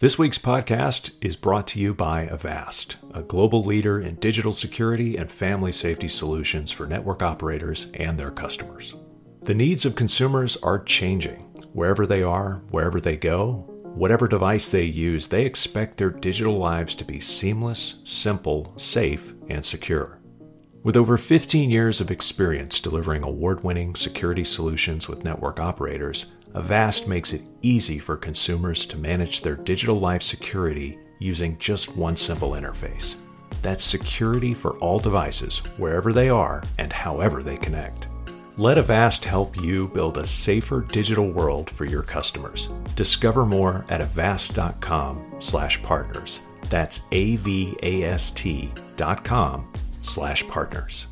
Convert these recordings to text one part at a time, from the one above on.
This week's podcast is brought to you by Avast, a global leader in digital security and family safety solutions for network operators and their customers. The needs of consumers are changing. Wherever they are, wherever they go, whatever device they use, they expect their digital lives to be seamless, simple, safe, and secure. With over 15 years of experience delivering award winning security solutions with network operators, Avast makes it easy for consumers to manage their digital life security using just one simple interface. That's security for all devices, wherever they are and however they connect. Let Avast help you build a safer digital world for your customers. Discover more at avast.com/partners. That's a v a s t dot com slash partners.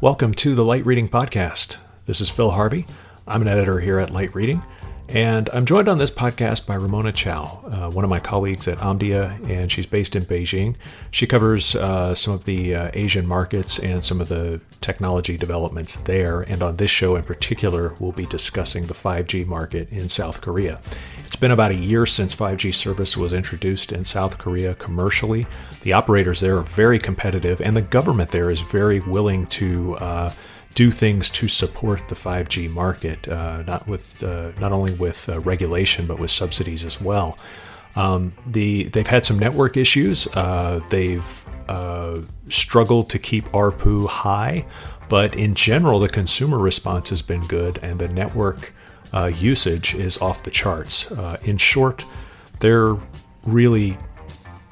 Welcome to the Light Reading Podcast. This is Phil Harvey. I'm an editor here at Light Reading, and I'm joined on this podcast by Ramona Chow, uh, one of my colleagues at Omdia, and she's based in Beijing. She covers uh, some of the uh, Asian markets and some of the technology developments there. And on this show in particular, we'll be discussing the 5G market in South Korea. It's been about a year since 5G service was introduced in South Korea commercially. The operators there are very competitive, and the government there is very willing to uh, do things to support the 5G market, uh, not with uh, not only with uh, regulation but with subsidies as well. Um, the they've had some network issues. Uh, they've uh, struggled to keep ARPU high, but in general, the consumer response has been good, and the network uh, usage is off the charts. Uh, in short, they're really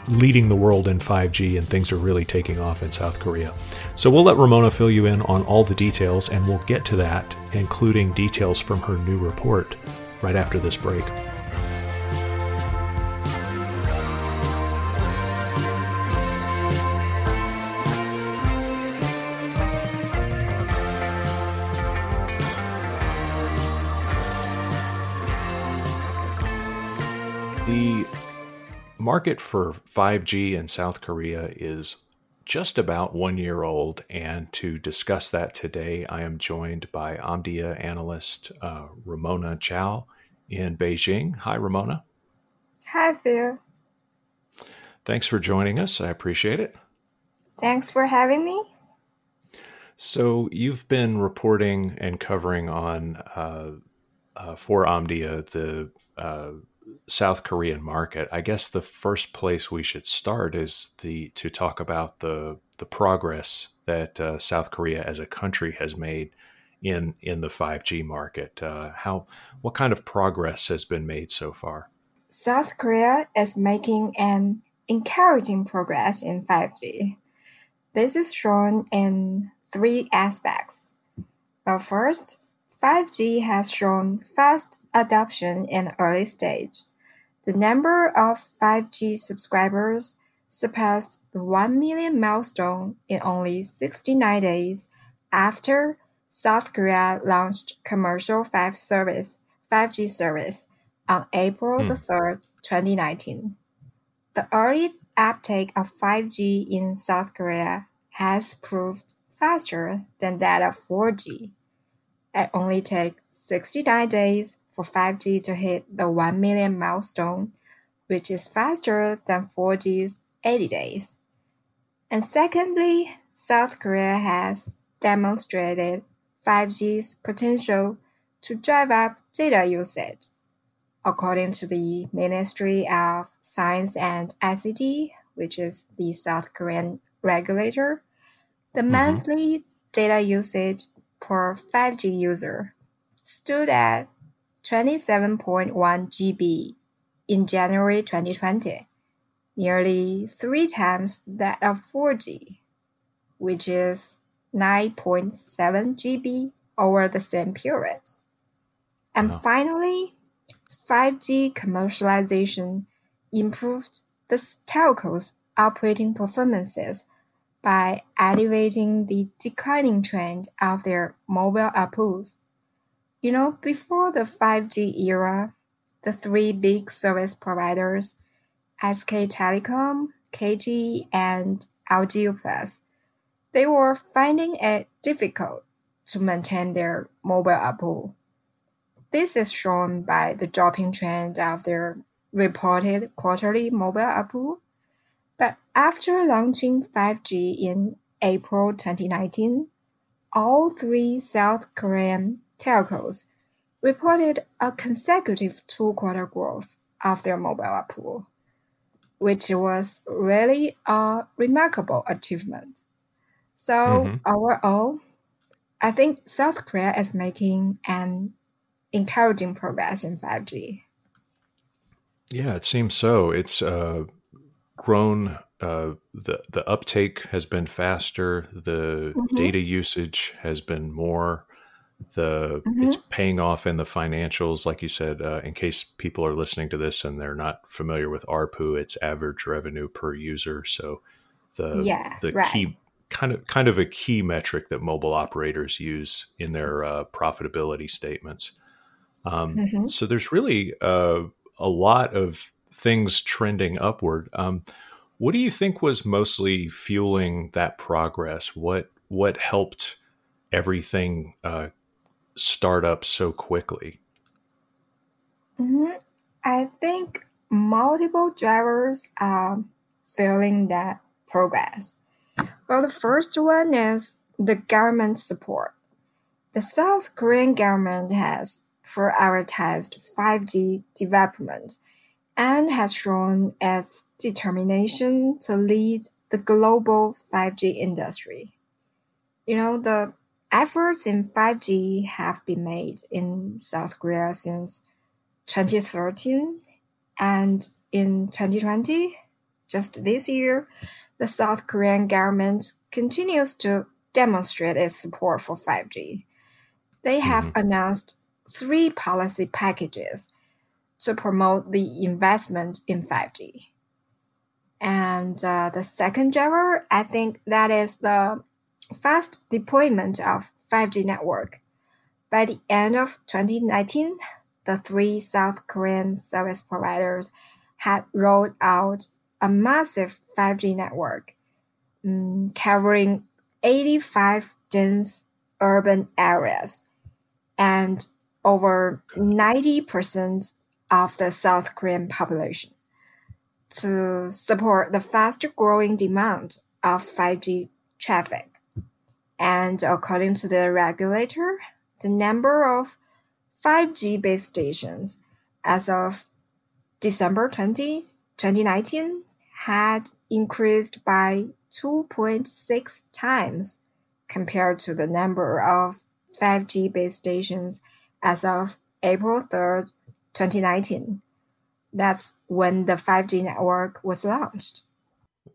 leading the world in 5G and things are really taking off in South Korea. So we'll let Ramona fill you in on all the details and we'll get to that, including details from her new report, right after this break. Market for 5G in South Korea is just about one year old. And to discuss that today, I am joined by Omdia analyst uh, Ramona Chow in Beijing. Hi, Ramona. Hi, Phil. Thanks for joining us. I appreciate it. Thanks for having me. So, you've been reporting and covering on uh, uh, for Omdia the uh, South Korean market, I guess the first place we should start is the to talk about the the progress that uh, South Korea as a country has made in in the 5G market. Uh, how what kind of progress has been made so far? South Korea is making an encouraging progress in 5G. This is shown in three aspects. But first, 5G has shown fast adoption in the early stage. The number of 5G subscribers surpassed the 1 million milestone in only 69 days after South Korea launched commercial 5 service, 5G service on April the hmm. 3rd, 2019. The early uptake of 5G in South Korea has proved faster than that of 4G. It only takes 69 days for 5G to hit the 1 million milestone, which is faster than 4G's 80 days. And secondly, South Korea has demonstrated 5G's potential to drive up data usage. According to the Ministry of Science and ICT, which is the South Korean regulator, the mm-hmm. monthly data usage per 5G user stood at 27.1 GB in January 2020, nearly three times that of 4G, which is 9.7 GB over the same period. And wow. finally, 5G commercialization improved the telco's operating performances by elevating the declining trend of their mobile ARPUs. You know, before the 5G era, the three big service providers, SK Telecom, KT, and LG Plus, they were finding it difficult to maintain their mobile ARPU. This is shown by the dropping trend of their reported quarterly mobile ARPU. After launching 5G in April 2019, all three South Korean telcos reported a consecutive two-quarter growth of their mobile ARPU, which was really a remarkable achievement. So mm-hmm. overall, I think South Korea is making an encouraging progress in 5G. Yeah, it seems so. It's uh, grown. Uh, the the uptake has been faster. The mm-hmm. data usage has been more. The mm-hmm. it's paying off in the financials, like you said. Uh, in case people are listening to this and they're not familiar with ARPU, it's average revenue per user. So the yeah, the right. key kind of kind of a key metric that mobile operators use in their uh, profitability statements. Um, mm-hmm. So there's really uh, a lot of things trending upward. Um, what do you think was mostly fueling that progress? What what helped everything uh, start up so quickly? Mm-hmm. I think multiple drivers are fueling that progress. Well, the first one is the government support. The South Korean government has prioritized 5G development and has shown its determination to lead the global 5G industry. You know, the efforts in 5G have been made in South Korea since 2013 and in 2020, just this year, the South Korean government continues to demonstrate its support for 5G. They have mm-hmm. announced three policy packages to promote the investment in 5G. And uh, the second driver, I think that is the fast deployment of 5G network. By the end of 2019, the three South Korean service providers had rolled out a massive 5G network um, covering 85 dense urban areas and over 90% of the South Korean population to support the fast growing demand of 5G traffic. And according to the regulator, the number of 5G base stations as of December 20, 2019 had increased by 2.6 times compared to the number of 5G base stations as of April 3rd, 2019. That's when the 5G network was launched.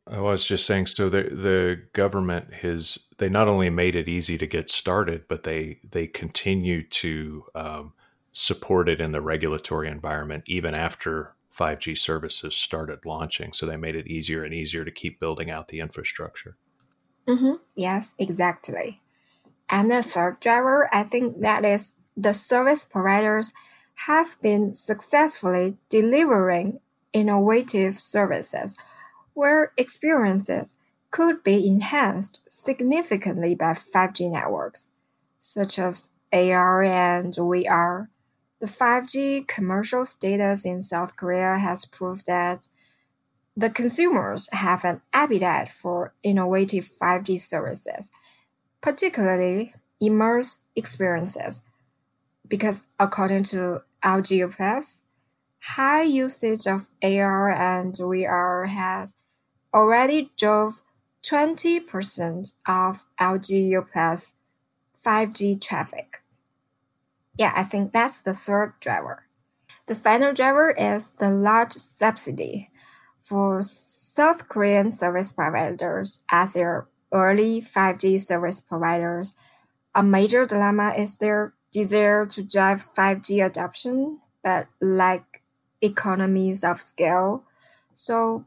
I was just saying, so the the government has they not only made it easy to get started, but they they continue to um, support it in the regulatory environment even after 5G services started launching. So they made it easier and easier to keep building out the infrastructure. Mm-hmm. Yes, exactly. And the third driver, I think that is the service providers have been successfully delivering innovative services where experiences could be enhanced significantly by 5G networks, such as AR and VR the 5G commercial status in South Korea has proved that the consumers have an appetite for innovative 5G services, particularly immersive experiences. Because according to LGUPlus, high usage of AR and VR has already drove 20% of LGUPlus 5G traffic. Yeah, I think that's the third driver. The final driver is the large subsidy for South Korean service providers as their early 5G service providers. A major dilemma is their desire to drive 5G adoption, but lack economies of scale. So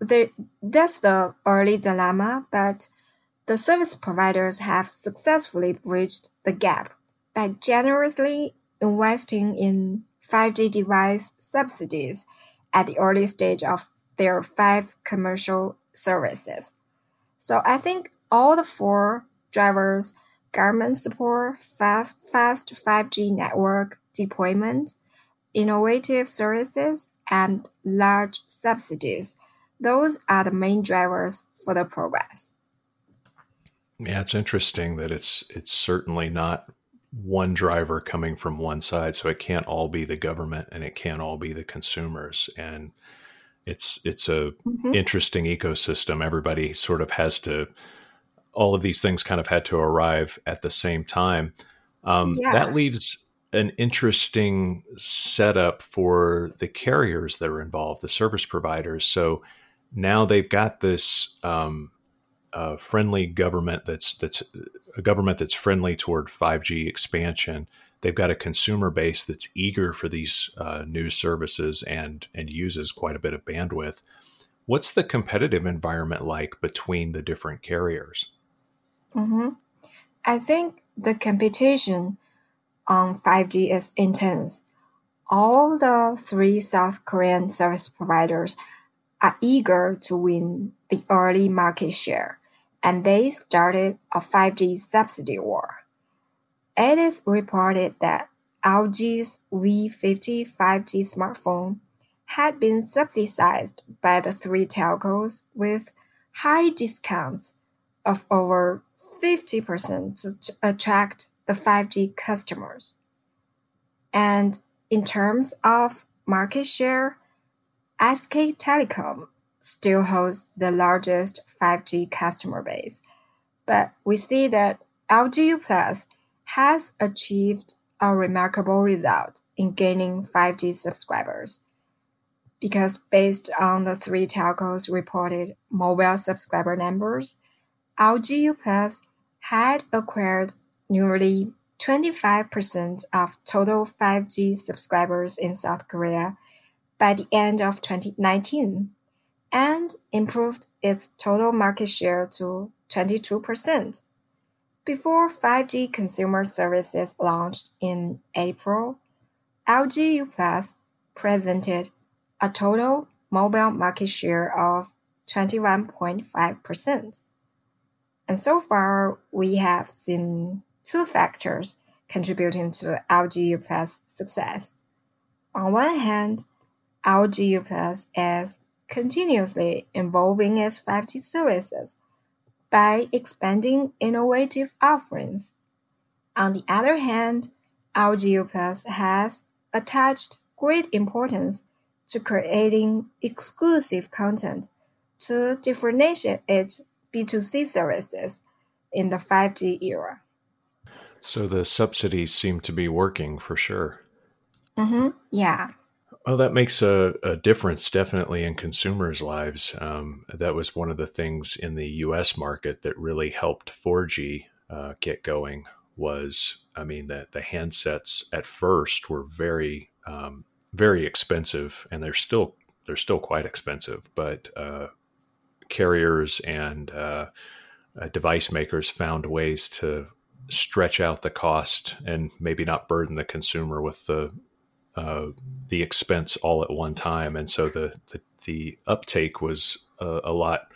that's the early dilemma, but the service providers have successfully bridged the gap by generously investing in 5G device subsidies at the early stage of their five commercial services. So I think all the four drivers government support, fast 5G network deployment, innovative services, and large subsidies. Those are the main drivers for the progress. Yeah, it's interesting that it's it's certainly not one driver coming from one side, so it can't all be the government and it can't all be the consumers. And it's it's a mm-hmm. interesting ecosystem. Everybody sort of has to all of these things kind of had to arrive at the same time. Um, yeah. That leaves an interesting setup for the carriers that are involved, the service providers. So now they've got this um, uh, friendly government that's that's a government that's friendly toward 5G expansion. They've got a consumer base that's eager for these uh, new services and and uses quite a bit of bandwidth. What's the competitive environment like between the different carriers? Mm-hmm. I think the competition on 5G is intense. All the three South Korean service providers are eager to win the early market share, and they started a 5G subsidy war. It is reported that LG's V50 5G smartphone had been subsidized by the three telcos with high discounts of over 50% to attract the 5G customers. And in terms of market share, SK Telecom still holds the largest 5G customer base. But we see that LGU Plus has achieved a remarkable result in gaining 5G subscribers. Because based on the three telcos reported mobile subscriber numbers, LGU Plus had acquired nearly 25% of total 5G subscribers in South Korea by the end of 2019 and improved its total market share to 22%. Before 5G consumer services launched in April, LGU Plus presented a total mobile market share of 21.5%. And so far, we have seen two factors contributing to LGU Plus success. On one hand, LGU Plus is continuously evolving its 5G services by expanding innovative offerings. On the other hand, LGU Plus has attached great importance to creating exclusive content to differentiate it B2C services in the 5G era. So the subsidies seem to be working for sure. Mm-hmm. Yeah. Well, that makes a, a difference definitely in consumers' lives. Um, that was one of the things in the U.S. market that really helped 4G uh, get going. Was I mean that the handsets at first were very um, very expensive, and they're still they're still quite expensive. But uh, carriers and uh, uh, device makers found ways to stretch out the cost and maybe not burden the consumer with the uh, the expense all at one time, and so the the, the uptake was a, a lot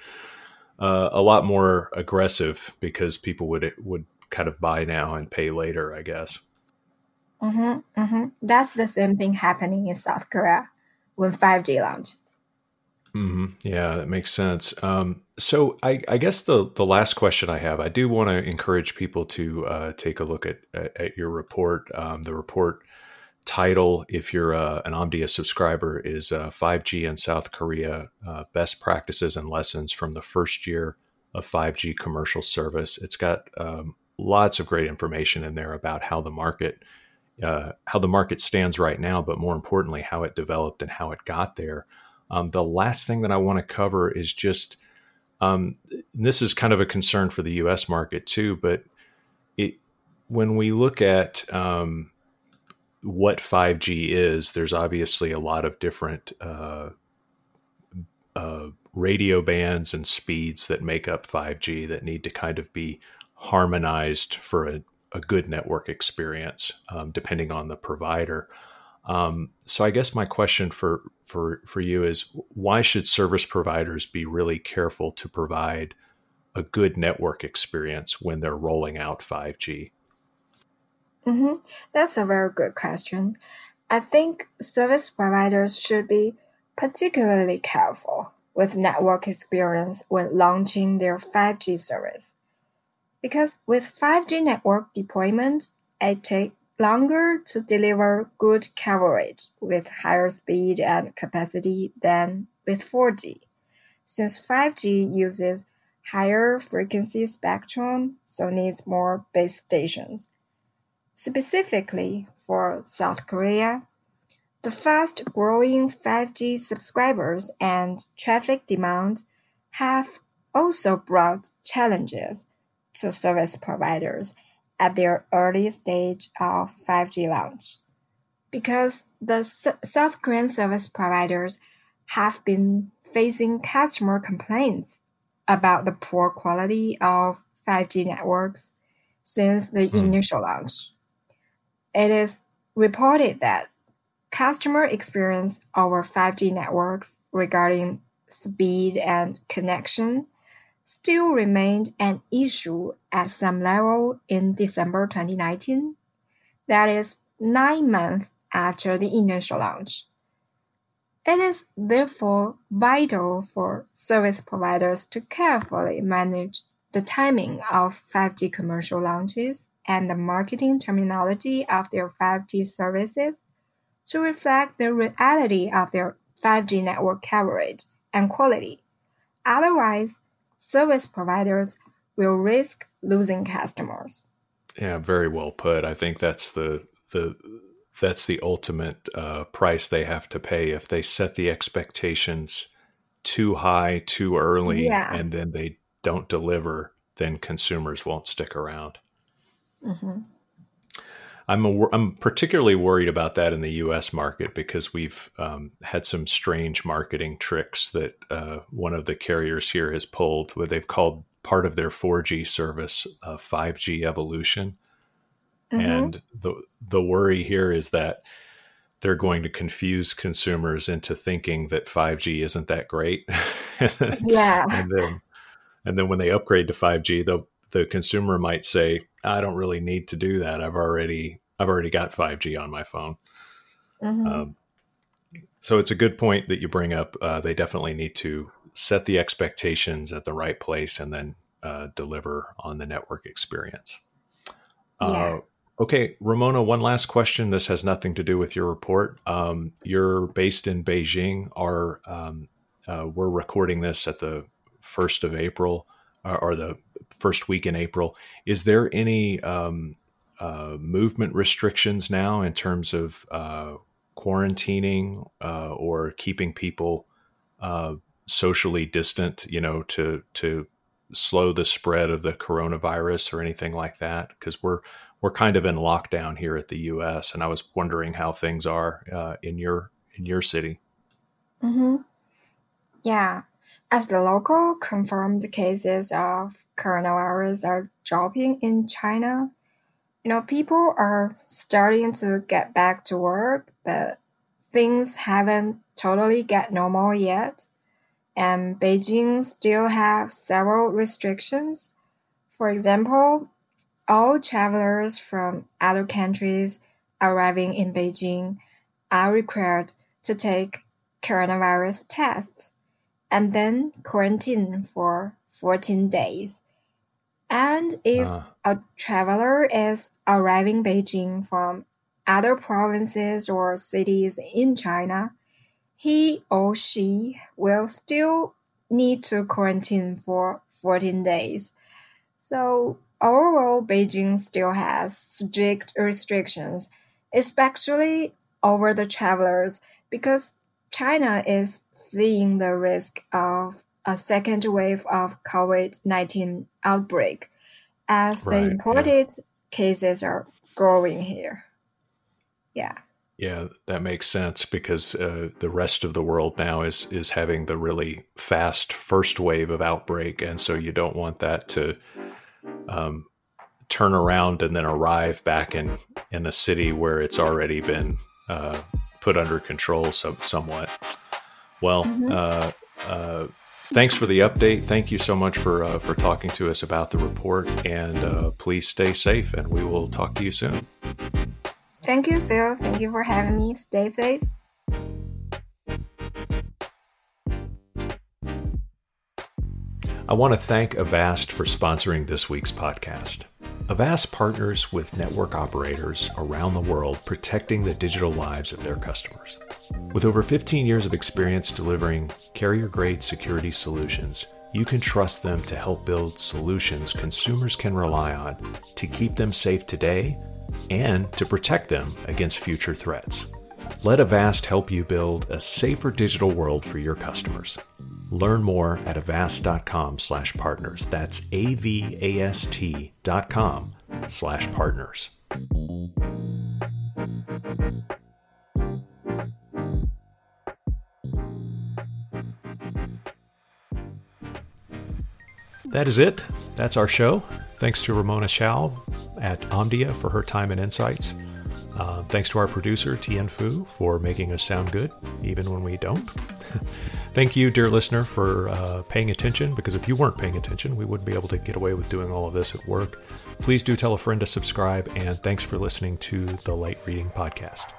uh, a lot more aggressive because people would would kind of buy now and pay later, I guess. Mm-hmm, mm-hmm. That's the same thing happening in South Korea when 5G launched. Mm-hmm. Yeah, that makes sense. Um, so I, I, guess the the last question I have, I do want to encourage people to uh, take a look at at, your report. Um, the report title, if you're uh, an Omdia subscriber, is uh, 5G in South Korea: uh, Best Practices and Lessons from the First Year of 5G Commercial Service. It's got um, lots of great information in there about how the market. Uh, how the market stands right now, but more importantly, how it developed and how it got there. Um, the last thing that I want to cover is just um, this is kind of a concern for the U.S. market too, but it when we look at um, what 5G is, there's obviously a lot of different uh, uh, radio bands and speeds that make up 5G that need to kind of be harmonized for a, a good network experience, um, depending on the provider. Um, so I guess my question for for for you is why should service providers be really careful to provide a good network experience when they're rolling out 5G? Mm-hmm. That's a very good question. I think service providers should be particularly careful with network experience when launching their 5G service. Because with 5G network deployment, it takes longer to deliver good coverage with higher speed and capacity than with 4G. Since 5G uses higher frequency spectrum, so needs more base stations. Specifically for South Korea, the fast growing 5G subscribers and traffic demand have also brought challenges to service providers at their early stage of 5G launch. Because the South Korean service providers have been facing customer complaints about the poor quality of 5G networks since the mm. initial launch. It is reported that customer experience over 5G networks regarding speed and connection still remained an issue at some level in December 2019. That is nine months after the initial launch. It is therefore vital for service providers to carefully manage the timing of 5G commercial launches and the marketing terminology of their 5G services to reflect the reality of their 5G network coverage and quality. Otherwise, service providers will risk losing customers. Yeah, very well put. I think that's the the that's the ultimate uh, price they have to pay if they set the expectations too high too early yeah. and then they don't deliver then consumers won't stick around mm-hmm. I'm, a, I'm particularly worried about that in the U.S. market because we've um, had some strange marketing tricks that uh, one of the carriers here has pulled, where they've called part of their 4G service uh, 5G evolution, mm-hmm. and the the worry here is that they're going to confuse consumers into thinking that 5G isn't that great. yeah, and then and then when they upgrade to 5G, the the consumer might say, I don't really need to do that. I've already I've already got 5G on my phone. Mm-hmm. Um, so it's a good point that you bring up. Uh, they definitely need to set the expectations at the right place and then uh, deliver on the network experience. Uh, okay, Ramona, one last question. This has nothing to do with your report. Um, you're based in Beijing. Are um, uh, we're recording this at the first of April uh, or the first week in April. Is there any um, uh, movement restrictions now in terms of uh, quarantining uh, or keeping people uh, socially distant? You know, to to slow the spread of the coronavirus or anything like that? Because we're we're kind of in lockdown here at the U.S. and I was wondering how things are uh, in your in your city. Mm-hmm. Yeah, as the local confirmed cases of coronavirus are dropping in China, you know, people are starting to get back to work, but things haven't totally get normal yet. And Beijing still have several restrictions. For example, all travelers from other countries arriving in Beijing are required to take coronavirus tests and then quarantine for 14 days. And if uh. a traveler is arriving Beijing from other provinces or cities in China, he or she will still need to quarantine for 14 days. So overall, Beijing still has strict restrictions, especially over the travelers, because China is seeing the risk of a second wave of COVID-19 outbreak as right, the imported yeah. cases are growing here. Yeah. Yeah, that makes sense because uh, the rest of the world now is is having the really fast first wave of outbreak, and so you don't want that to um, turn around and then arrive back in in a city where it's already been uh, put under control some, somewhat. Well, mm-hmm. uh, uh, Thanks for the update. Thank you so much for uh, for talking to us about the report, and uh, please stay safe. And we will talk to you soon. Thank you, Phil. Thank you for having me. Stay safe. I want to thank Avast for sponsoring this week's podcast. Avast partners with network operators around the world protecting the digital lives of their customers. With over 15 years of experience delivering carrier grade security solutions, you can trust them to help build solutions consumers can rely on to keep them safe today and to protect them against future threats. Let Avast help you build a safer digital world for your customers. Learn more at avast.com slash partners. That's A-V-A-S-T dot com slash partners. That is it. That's our show. Thanks to Ramona Chow at Omdia for her time and insights. Uh, thanks to our producer, Tian Fu, for making us sound good, even when we don't. Thank you, dear listener, for uh, paying attention, because if you weren't paying attention, we wouldn't be able to get away with doing all of this at work. Please do tell a friend to subscribe, and thanks for listening to the Light Reading Podcast.